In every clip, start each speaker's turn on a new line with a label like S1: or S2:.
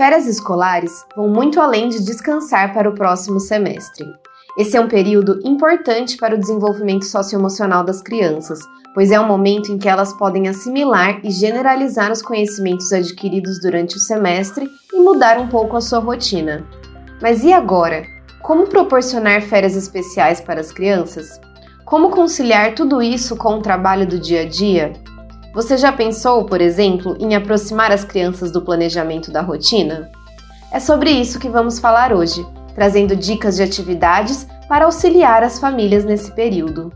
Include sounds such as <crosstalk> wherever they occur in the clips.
S1: Férias escolares vão muito além de descansar para o próximo semestre. Esse é um período importante para o desenvolvimento socioemocional das crianças, pois é um momento em que elas podem assimilar e generalizar os conhecimentos adquiridos durante o semestre e mudar um pouco a sua rotina. Mas e agora? Como proporcionar férias especiais para as crianças? Como conciliar tudo isso com o trabalho do dia a dia? Você já pensou, por exemplo, em aproximar as crianças do planejamento da rotina? É sobre isso que vamos falar hoje, trazendo dicas de atividades para auxiliar as famílias nesse período.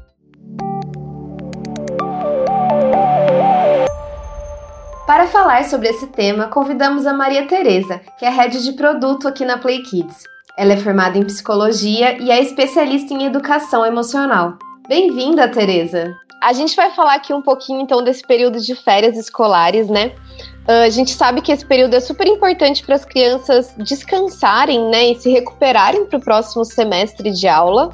S1: Para falar sobre esse tema, convidamos a Maria Tereza, que é head de produto aqui na Play Kids. Ela é formada em psicologia e é especialista em educação emocional. Bem-vinda, Tereza! A gente vai falar aqui um pouquinho então desse período de férias escolares, né? Uh, a gente sabe que esse período é super importante para as crianças descansarem, né, e se recuperarem para o próximo semestre de aula.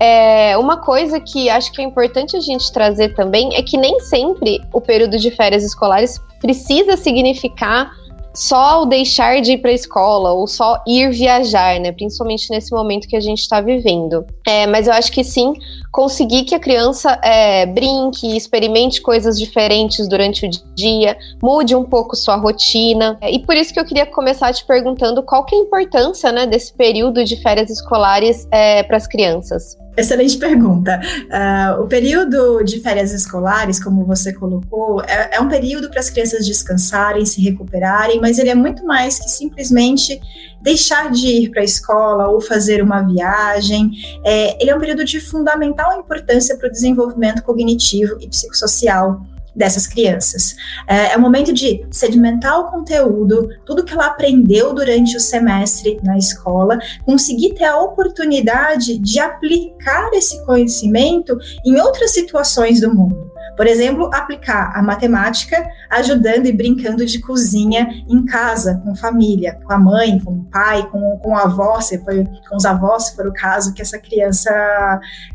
S1: É, uma coisa que acho que é importante a gente trazer também é que nem sempre o período de férias escolares precisa significar só o deixar de ir para a escola ou só ir viajar, né? Principalmente nesse momento que a gente está vivendo. É, mas eu acho que sim, conseguir que a criança é, brinque, experimente coisas diferentes durante o dia, mude um pouco sua rotina. É, e por isso que eu queria começar te perguntando qual que é a importância né, desse período de férias escolares é, para as crianças.
S2: Excelente pergunta. Uh, o período de férias escolares, como você colocou, é, é um período para as crianças descansarem, se recuperarem, mas ele é muito mais que simplesmente deixar de ir para a escola ou fazer uma viagem. É, ele é um período de fundamental importância para o desenvolvimento cognitivo e psicossocial dessas crianças. É, é o momento de sedimentar o conteúdo, tudo que ela aprendeu durante o semestre na escola, conseguir ter a oportunidade de aplicar esse conhecimento em outras situações do mundo. Por exemplo, aplicar a matemática ajudando e brincando de cozinha em casa, com família, com a mãe, com o pai, com, com a avó, se foi, com os avós, se for o caso que essa criança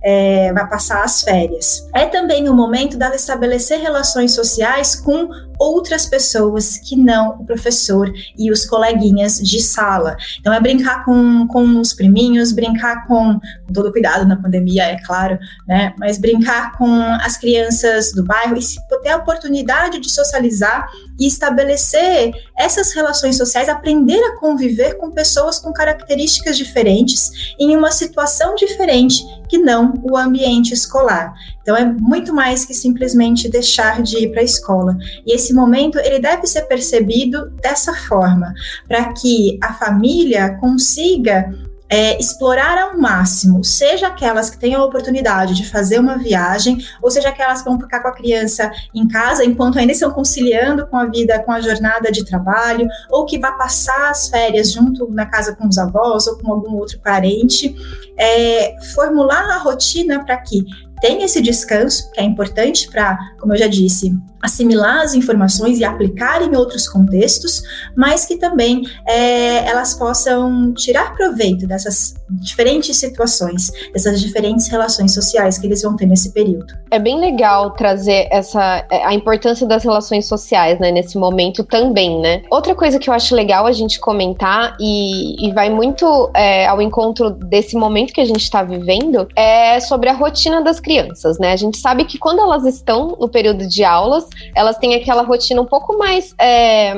S2: é, vai passar as férias. É também o momento dela estabelecer relações sociais com outras pessoas que não o professor e os coleguinhas de sala. Então, é brincar com, com os priminhos, brincar com, com todo cuidado na pandemia, é claro, né? Mas brincar com as crianças do bairro e ter a oportunidade de socializar e estabelecer essas relações sociais, aprender a conviver com pessoas com características diferentes em uma situação diferente que não o ambiente escolar. Então é muito mais que simplesmente deixar de ir para a escola. E esse momento ele deve ser percebido dessa forma, para que a família consiga é, explorar ao máximo, seja aquelas que tenham a oportunidade de fazer uma viagem, ou seja aquelas que vão ficar com a criança em casa enquanto ainda estão conciliando com a vida, com a jornada de trabalho, ou que vai passar as férias junto na casa com os avós ou com algum outro parente, é, formular a rotina para que tenha esse descanso, que é importante para, como eu já disse, assimilar as informações e aplicar em outros contextos, mas que também é, elas possam tirar proveito dessas diferentes situações, dessas diferentes relações sociais que eles vão ter nesse período.
S1: É bem legal trazer essa a importância das relações sociais, né, nesse momento também, né? Outra coisa que eu acho legal a gente comentar e, e vai muito é, ao encontro desse momento que a gente está vivendo é sobre a rotina das crianças, né? A gente sabe que quando elas estão no período de aulas elas têm aquela rotina um pouco mais é,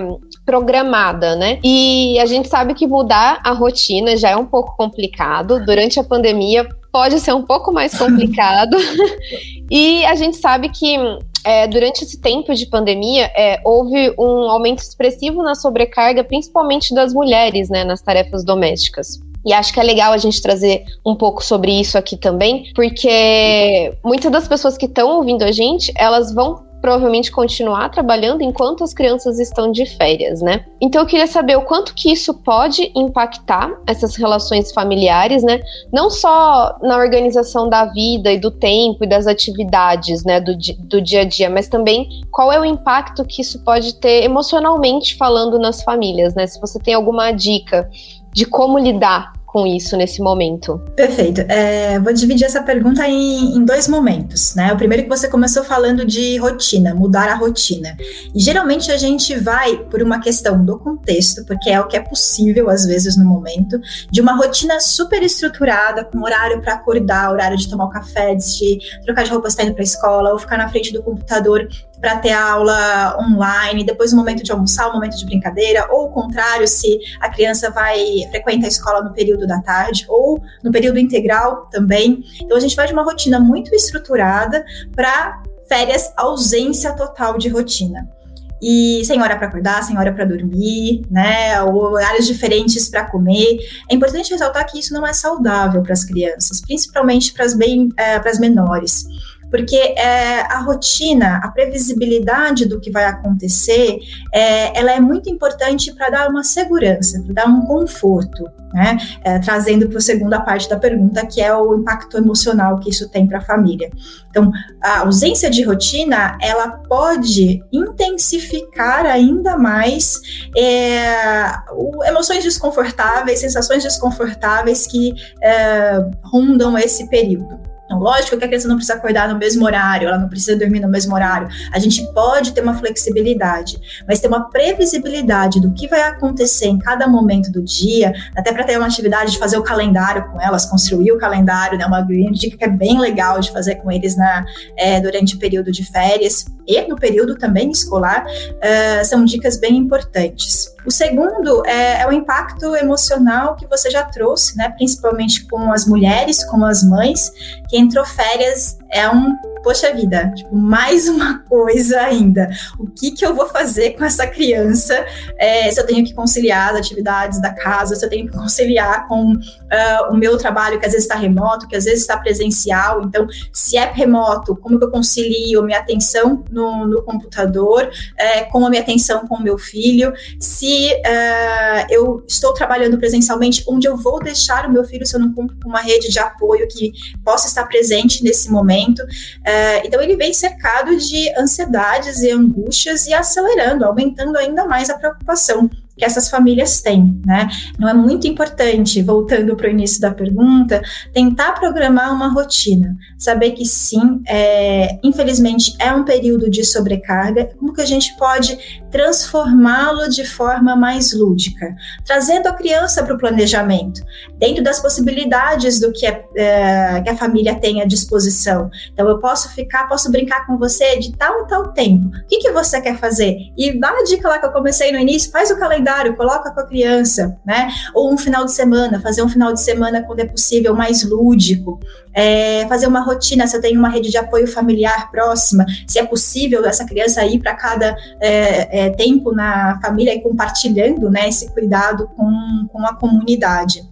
S1: programada, né? E a gente sabe que mudar a rotina já é um pouco complicado. Durante a pandemia pode ser um pouco mais <laughs> complicado. <laughs> e a gente sabe que é, durante esse tempo de pandemia, é, houve um aumento expressivo na sobrecarga, principalmente das mulheres, né, nas tarefas domésticas. E acho que é legal a gente trazer um pouco sobre isso aqui também, porque muitas das pessoas que estão ouvindo a gente, elas vão provavelmente continuar trabalhando enquanto as crianças estão de férias, né? Então eu queria saber o quanto que isso pode impactar essas relações familiares, né? Não só na organização da vida e do tempo e das atividades, né, do, do dia a dia, mas também qual é o impacto que isso pode ter emocionalmente falando nas famílias, né? Se você tem alguma dica de como lidar com isso nesse momento?
S2: Perfeito. É, vou dividir essa pergunta em, em, dois momentos, né? O primeiro que você começou falando de rotina, mudar a rotina. E geralmente a gente vai por uma questão do contexto, porque é o que é possível às vezes no momento, de uma rotina super estruturada, com horário para acordar, horário de tomar o café, de trocar de roupa, estar indo para a escola, ou ficar na frente do computador para ter aula online, depois o momento de almoçar, o momento de brincadeira, ou o contrário, se a criança vai frequenta a escola no período da tarde ou no período integral também. Então a gente vai de uma rotina muito estruturada para férias ausência total de rotina e sem hora para acordar, sem hora para dormir, né, horários diferentes para comer. É importante ressaltar que isso não é saudável para as crianças, principalmente para as é, para as menores porque é, a rotina, a previsibilidade do que vai acontecer, é, ela é muito importante para dar uma segurança, para dar um conforto, né? É, trazendo para a segunda parte da pergunta, que é o impacto emocional que isso tem para a família. Então, a ausência de rotina, ela pode intensificar ainda mais é, o, emoções desconfortáveis, sensações desconfortáveis que é, rondam esse período. Lógico que a criança não precisa acordar no mesmo horário, ela não precisa dormir no mesmo horário. A gente pode ter uma flexibilidade, mas ter uma previsibilidade do que vai acontecer em cada momento do dia, até para ter uma atividade de fazer o calendário com elas, construir o calendário, né? Uma dica que é bem legal de fazer com eles na, é, durante o período de férias e no período também escolar, uh, são dicas bem importantes. O segundo é, é, o impacto emocional que você já trouxe, né? Principalmente com as mulheres, com as mães, que entrou férias é um poxa vida, tipo, mais uma <laughs> coisa ainda. O que que eu vou fazer com essa criança é, se eu tenho que conciliar as atividades da casa, se eu tenho que conciliar com uh, o meu trabalho que às vezes está remoto, que às vezes está presencial. Então, se é remoto, como que eu concilio minha atenção no, no computador é, com a minha atenção com o meu filho? Se uh, eu estou trabalhando presencialmente, onde eu vou deixar o meu filho se eu não cumpro com uma rede de apoio que possa estar presente nesse momento? Uh, então, ele vem cercado de ansiedades e angústias e acelerando, aumentando ainda mais a preocupação que essas famílias têm, né? Não é muito importante, voltando para o início da pergunta, tentar programar uma rotina, saber que sim, é, infelizmente é um período de sobrecarga, como que a gente pode transformá-lo de forma mais lúdica, trazendo a criança para o planejamento, dentro das possibilidades do que, é, é, que a família tem à disposição. Então, eu posso ficar, posso brincar com você de tal e tal tempo. O que, que você quer fazer? E dá a dica lá que eu comecei no início, faz o calendário calendário, coloca com a criança, né? Ou um final de semana, fazer um final de semana, quando é possível, mais lúdico. É, fazer uma rotina, se eu tenho uma rede de apoio familiar próxima, se é possível essa criança ir para cada é, é, tempo na família e compartilhando né, esse cuidado com, com a comunidade.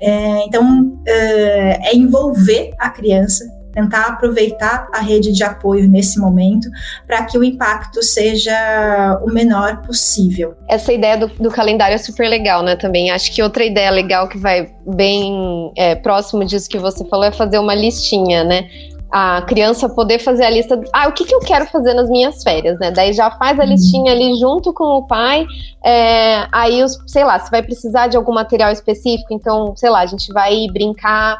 S2: É, então, é, é envolver a criança tentar aproveitar a rede de apoio nesse momento para que o impacto seja o menor possível.
S1: Essa ideia do, do, calendário é super legal, né? Também acho que outra ideia legal que vai bem é, próximo disso que você falou é fazer uma listinha, né? a criança poder fazer a lista, ah, o que, que eu quero fazer nas minhas férias, né? Daí já faz a uhum. listinha ali junto com o pai, é, aí, os, sei lá, se vai precisar de algum material específico, então, sei lá, a gente vai brincar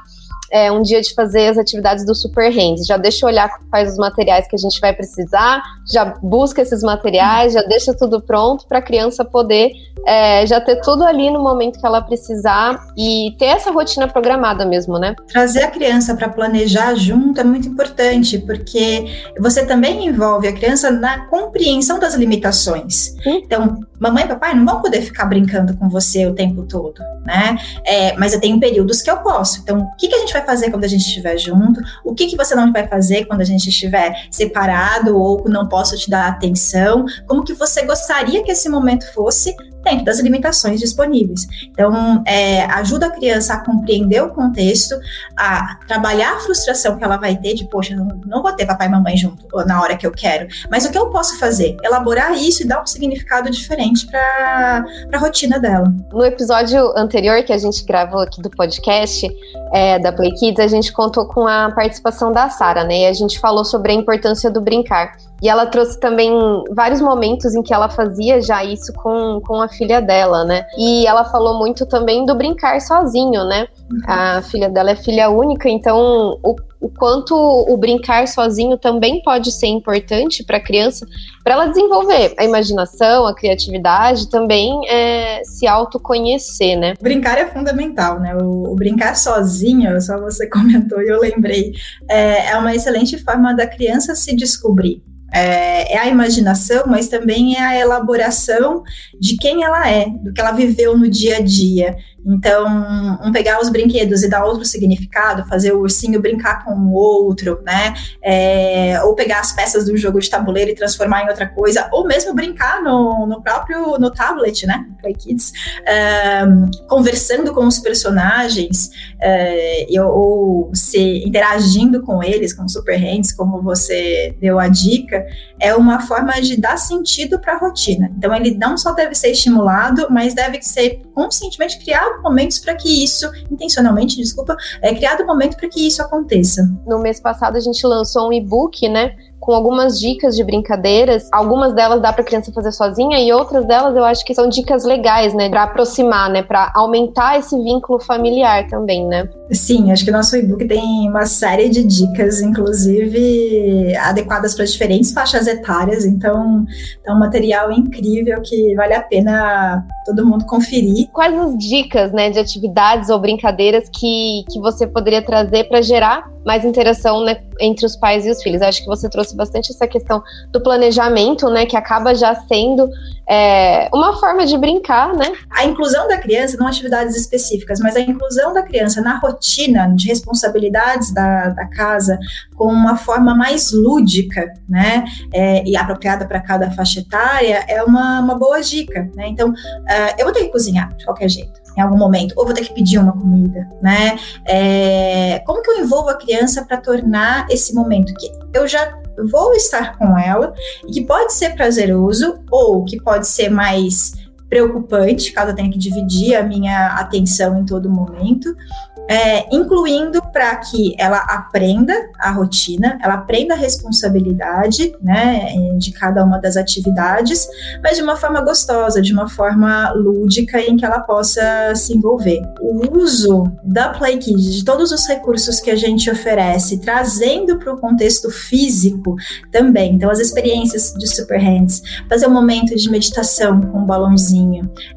S1: é, um dia de fazer as atividades do Super Hands. Já deixa eu olhar quais os materiais que a gente vai precisar, já busca esses materiais, já deixa tudo pronto para a criança poder é, já ter tudo ali no momento que ela precisar e ter essa rotina programada mesmo, né?
S2: Trazer a criança para planejar junto é muito importante, porque você também envolve a criança na compreensão das limitações. Então, mamãe e papai não vão poder ficar brincando com você o tempo todo, né? É, mas eu tenho períodos que eu posso. Então, o que, que a gente vai fazer quando a gente estiver junto? O que, que você não vai fazer quando a gente estiver separado ou não posso te dar atenção? Como que você gostaria que esse momento fosse dentro das limitações disponíveis. Então, é, ajuda a criança a compreender o contexto, a trabalhar a frustração que ela vai ter de, poxa, não, não vou ter papai e mamãe junto na hora que eu quero. Mas o que eu posso fazer? Elaborar isso e dar um significado diferente para a rotina dela.
S1: No episódio anterior que a gente gravou aqui do podcast, é, da Play Kids, a gente contou com a participação da Sara, né? E a gente falou sobre a importância do brincar. E ela trouxe também vários momentos em que ela fazia já isso com, com a filha dela, né? E ela falou muito também do brincar sozinho, né? A filha dela é filha única, então o, o quanto o brincar sozinho também pode ser importante para a criança, para ela desenvolver a imaginação, a criatividade, também é, se autoconhecer, né?
S2: Brincar é fundamental, né? O, o, brincar sozinho, só você <laughs> comentou e eu lembrei, é, é uma excelente forma da criança se descobrir é, é, a imaginação, mas também é a elaboração de quem ela é, do que ela viveu no dia a dia. Então, um pegar os brinquedos e dar outro significado, fazer o ursinho brincar com o outro, né? É, ou pegar as peças do jogo de tabuleiro e transformar em outra coisa, ou mesmo brincar no, no próprio no tablet, né? Play Kids, conversando com os personagens, é, ou se interagindo com eles, com super hands, como você deu a dica, é uma forma de dar sentido para a rotina. Então, ele não só deve ser estimulado, mas deve ser conscientemente criado momentos para que isso, intencionalmente, desculpa, é criado momento para que isso aconteça.
S1: No mês passado a gente lançou um e-book, né, com algumas dicas de brincadeiras. Algumas delas dá para criança fazer sozinha e outras delas eu acho que são dicas legais, né, para aproximar, né, para aumentar esse vínculo familiar também, né?
S2: Sim, acho que o nosso e-book tem uma série de dicas, inclusive adequadas para diferentes faixas etárias, então é um material incrível que vale a pena todo mundo conferir.
S1: Quais as dicas, né, de atividades ou brincadeiras que, que você poderia trazer para gerar mais interação né, entre os pais e os filhos. Acho que você trouxe bastante essa questão do planejamento, né, que acaba já sendo é, uma forma de brincar, né?
S2: A inclusão da criança, não atividades específicas, mas a inclusão da criança na rotina de responsabilidades da, da casa com uma forma mais lúdica, né, é, e apropriada para cada faixa etária é uma, uma boa dica, né? Então, uh, eu vou ter que cozinhar de qualquer jeito em algum momento, ou vou ter que pedir uma comida, né? É, como que eu envolvo a criança para tornar esse momento que eu já vou estar com ela e que pode ser prazeroso ou que pode ser mais preocupante, caso eu tenha que dividir a minha atenção em todo momento, é, incluindo para que ela aprenda a rotina, ela aprenda a responsabilidade né, de cada uma das atividades, mas de uma forma gostosa, de uma forma lúdica em que ela possa se envolver. O uso da Play Kids, de todos os recursos que a gente oferece, trazendo para o contexto físico também, então as experiências de Super Hands, fazer um momento de meditação com um balãozinho,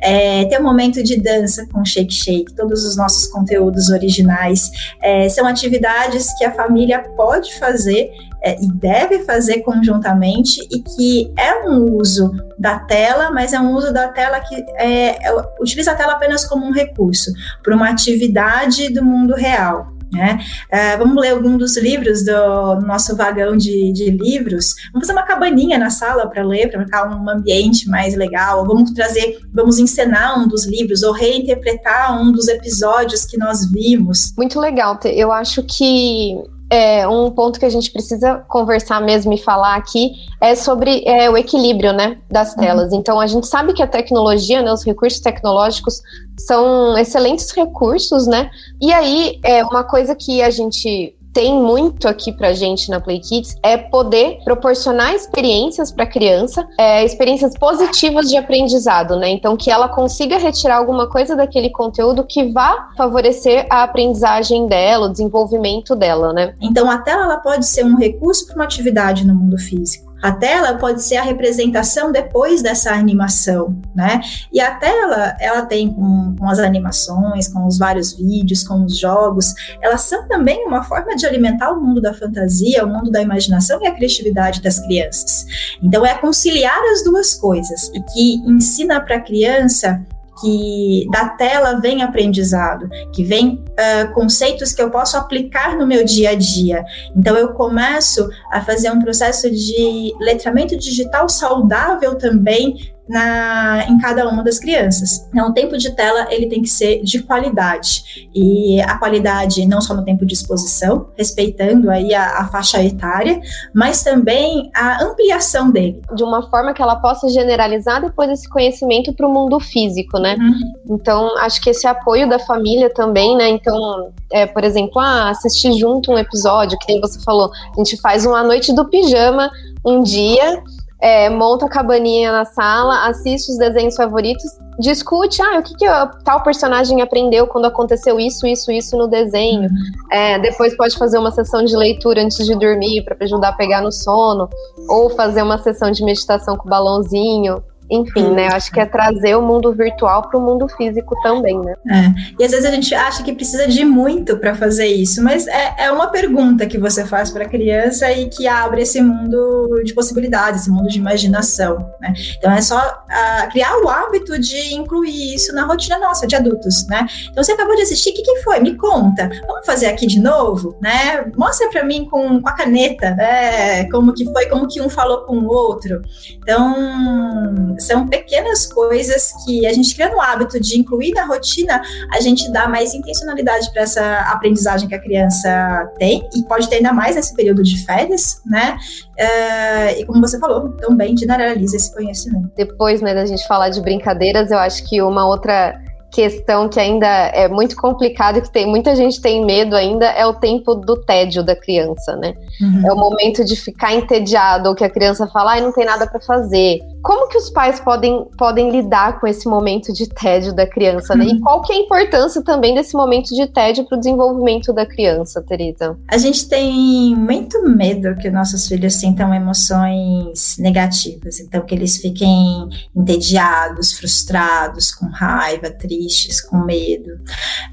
S2: é, ter um momento de dança com Shake Shake, todos os nossos conteúdos originais. É, são atividades que a família pode fazer é, e deve fazer conjuntamente e que é um uso da tela, mas é um uso da tela que é, é, utiliza a tela apenas como um recurso para uma atividade do mundo real. Né? Uh, vamos ler algum dos livros do nosso vagão de, de livros. Vamos fazer uma cabaninha na sala para ler, para ficar um ambiente mais legal. Vamos trazer, vamos encenar um dos livros ou reinterpretar um dos episódios que nós vimos.
S1: Muito legal. Eu acho que é, um ponto que a gente precisa conversar mesmo e falar aqui é sobre é, o equilíbrio né, das uhum. telas. Uhum. Então, a gente sabe que a tecnologia, né, os recursos tecnológicos são excelentes recursos, né? E aí, é uma coisa que a gente tem muito aqui pra gente na Play Kids é poder proporcionar experiências para a criança, é, experiências positivas de aprendizado, né? Então, que ela consiga retirar alguma coisa daquele conteúdo que vá favorecer a aprendizagem dela, o desenvolvimento dela, né?
S2: Então, a tela ela pode ser um recurso para uma atividade no mundo físico. A tela pode ser a representação depois dessa animação, né? E a tela, ela tem com, com, as animações, com os vários vídeos, com os jogos, elas são também uma forma de alimentar o mundo da fantasia, o mundo da imaginação e a criatividade das crianças. Então, é conciliar as duas coisas e que ensina para a criança que da tela vem aprendizado, que vem uh, conceitos que eu posso aplicar no meu dia a dia. Então eu começo a fazer um processo de letramento digital saudável também na, em cada uma das crianças. Então, o tempo de tela ele tem que ser de qualidade e a qualidade não só no tempo de exposição, respeitando aí a, a faixa etária, mas também a ampliação dele.
S1: De uma forma que ela possa generalizar depois esse conhecimento para o mundo físico, né? Uhum. Então, acho que esse apoio da família também, né? Então, é, por exemplo, ah, assistir junto um episódio, que nem você falou, a gente faz uma noite do pijama um dia é, monta a cabaninha na sala, assiste os desenhos favoritos, discute, ah, o que, que tal personagem aprendeu quando aconteceu isso, isso, isso no desenho. Uhum. É, depois pode fazer uma sessão de leitura antes de dormir para ajudar a pegar no sono, ou fazer uma sessão de meditação com balãozinho. Enfim, né? Eu acho que é trazer o mundo virtual para o mundo físico também, né?
S2: É. E às vezes a gente acha que precisa de muito para fazer isso, mas é, é uma pergunta que você faz para a criança e que abre esse mundo de possibilidades, esse mundo de imaginação, né? Então é só uh, criar o hábito de incluir isso na rotina nossa de adultos, né? Então você acabou de assistir, o que, que foi? Me conta. Vamos fazer aqui de novo, né? Mostra para mim com, com a caneta, né? Como que foi, como que um falou com o outro. Então são pequenas coisas que a gente cria no hábito de incluir na rotina, a gente dá mais intencionalidade para essa aprendizagem que a criança tem e pode ter ainda mais nesse período de férias, né? Uh, e como você falou, também generaliza esse conhecimento.
S1: Depois, né, da gente falar de brincadeiras, eu acho que uma outra questão que ainda é muito complicada e que tem muita gente tem medo ainda é o tempo do tédio da criança, né? Uhum. É o momento de ficar entediado ou que a criança fala, ai, não tem nada para fazer. Como que os pais podem, podem lidar com esse momento de tédio da criança, né? Uhum. E qual que é a importância também desse momento de tédio para o desenvolvimento da criança, Teresa?
S2: A gente tem muito medo que nossos filhos sintam emoções negativas, então que eles fiquem entediados, frustrados, com raiva, tristes, com medo.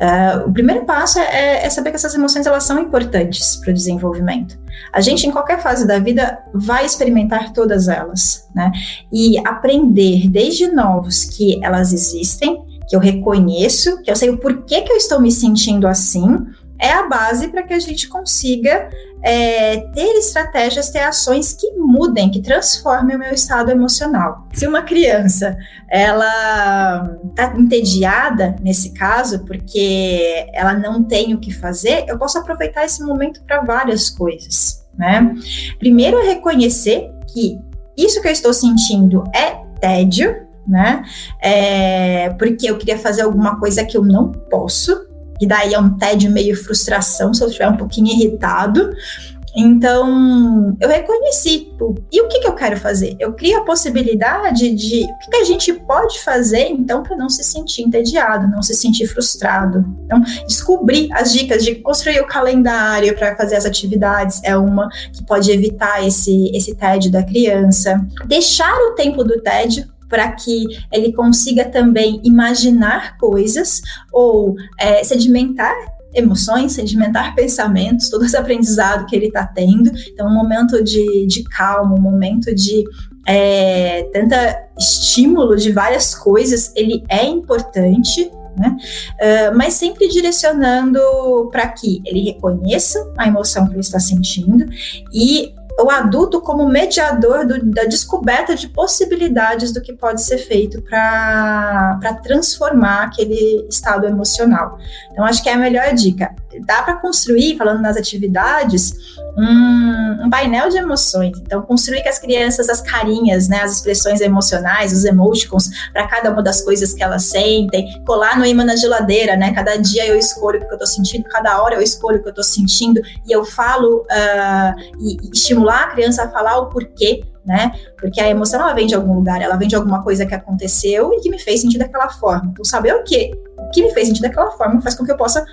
S2: Uh, o primeiro passo é, é saber que essas emoções elas são importantes para o desenvolvimento. A gente, em qualquer fase da vida, vai experimentar todas elas, né? E aprender desde novos que elas existem, que eu reconheço, que eu sei o porquê que eu estou me sentindo assim, é a base para que a gente consiga é, ter estratégias, ter ações que mudem, que transformem o meu estado emocional. Se uma criança ela está entediada nesse caso porque ela não tem o que fazer, eu posso aproveitar esse momento para várias coisas, né? Primeiro, reconhecer que isso que eu estou sentindo é tédio, né? É, porque eu queria fazer alguma coisa que eu não posso, e daí é um tédio meio frustração se eu estiver um pouquinho irritado. Então, eu reconheci, tipo, e o que, que eu quero fazer? Eu crio a possibilidade de o que, que a gente pode fazer, então, para não se sentir entediado, não se sentir frustrado. Então, descobrir as dicas de construir o calendário para fazer as atividades é uma que pode evitar esse, esse tédio da criança. Deixar o tempo do tédio para que ele consiga também imaginar coisas ou é, sedimentar emoções, sedimentar pensamentos, todo esse aprendizado que ele está tendo. Então, um momento de, de calma, um momento de é, tanta estímulo de várias coisas, ele é importante. Né? Uh, mas sempre direcionando para que ele reconheça a emoção que ele está sentindo e o adulto como mediador do, da descoberta de possibilidades do que pode ser feito para transformar aquele estado emocional. Então, acho que é a melhor dica. Dá para construir, falando nas atividades, um, um, painel de emoções. Então, construir com as crianças as carinhas, né, as expressões emocionais, os emoticons, para cada uma das coisas que elas sentem, colar no imã na geladeira, né? Cada dia eu escolho o que eu estou sentindo, cada hora eu escolho o que eu estou sentindo, e eu falo uh, e, e estimular a criança a falar o porquê né? Porque a emoção ela vem de algum lugar, ela vem de alguma coisa que aconteceu e que me fez sentir daquela forma. Então, saber o que, o que me fez sentir daquela forma faz com que eu possa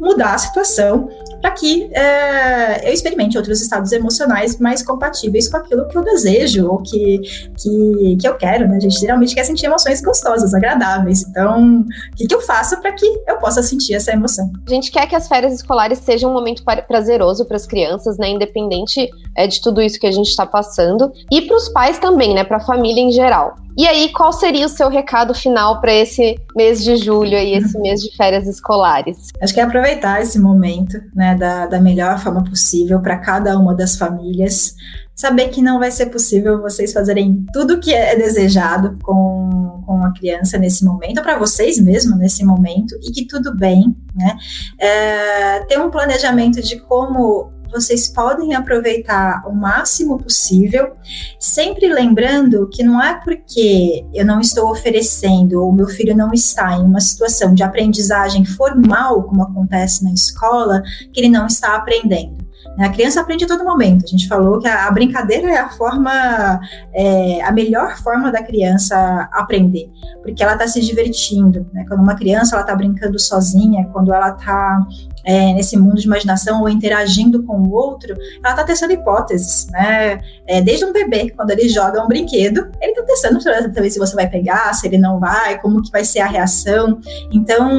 S2: mudar a situação para que é, eu experimente outros estados emocionais mais compatíveis com aquilo que eu desejo ou que, que, que eu quero, né? A gente geralmente quer sentir emoções gostosas, agradáveis. Então, o que, que eu faço para que eu possa sentir essa emoção?
S1: A gente quer que as férias escolares sejam um momento prazeroso para as crianças, né? Independente é, de tudo isso que a gente está passando. E para os pais também, né? Para a família em geral. E aí, qual seria o seu recado final para esse mês de julho e esse mês de férias escolares?
S2: Acho que é aproveitar esse momento, né, da, da melhor forma possível para cada uma das famílias, saber que não vai ser possível vocês fazerem tudo que é desejado com, com a criança nesse momento, para vocês mesmo nesse momento, e que tudo bem, né? É, ter um planejamento de como vocês podem aproveitar o máximo possível, sempre lembrando que não é porque eu não estou oferecendo ou meu filho não está em uma situação de aprendizagem formal, como acontece na escola, que ele não está aprendendo. A criança aprende a todo momento. A gente falou que a, brincadeira é a forma, é, a melhor forma da criança aprender, porque ela está se divertindo. Né? Quando uma criança ela está brincando sozinha, quando ela está é, nesse mundo de imaginação ou interagindo com o outro, ela está testando hipóteses, né? É, desde um bebê, quando ele joga um brinquedo, ele está testando ver se você vai pegar, se ele não vai, como que vai ser a reação. Então,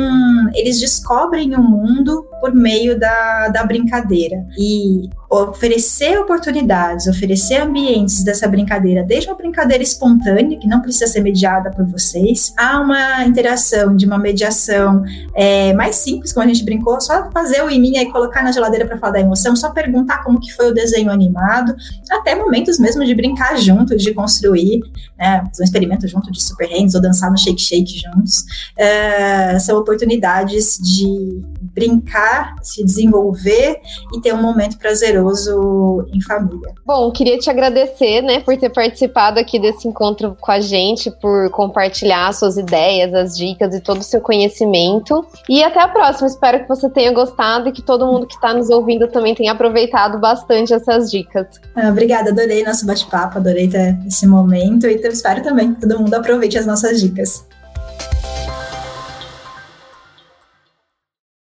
S2: eles descobrem o mundo por meio da, da brincadeira. E lagi oferecer oportunidades, oferecer ambientes dessa brincadeira, desde uma brincadeira espontânea, que não precisa ser mediada por vocês, a uma interação de uma mediação é, mais simples, como a gente brincou, só fazer o iminha e colocar na geladeira para falar da emoção, só perguntar como que foi o desenho animado, até momentos mesmo de brincar juntos, de construir, né, um experimento junto de super hands ou dançar no shake shake juntos, é, são oportunidades de brincar, se desenvolver e ter um momento prazeroso prazeroso em família.
S1: Bom, queria te agradecer, né, por ter participado aqui desse encontro com a gente, por compartilhar suas ideias, as dicas e todo o seu conhecimento. E até a próxima. Espero que você tenha gostado e que todo mundo que está nos ouvindo também tenha aproveitado bastante essas dicas.
S2: Ah, obrigada, adorei nosso bate-papo, adorei ter esse momento e espero também que todo mundo aproveite as nossas dicas.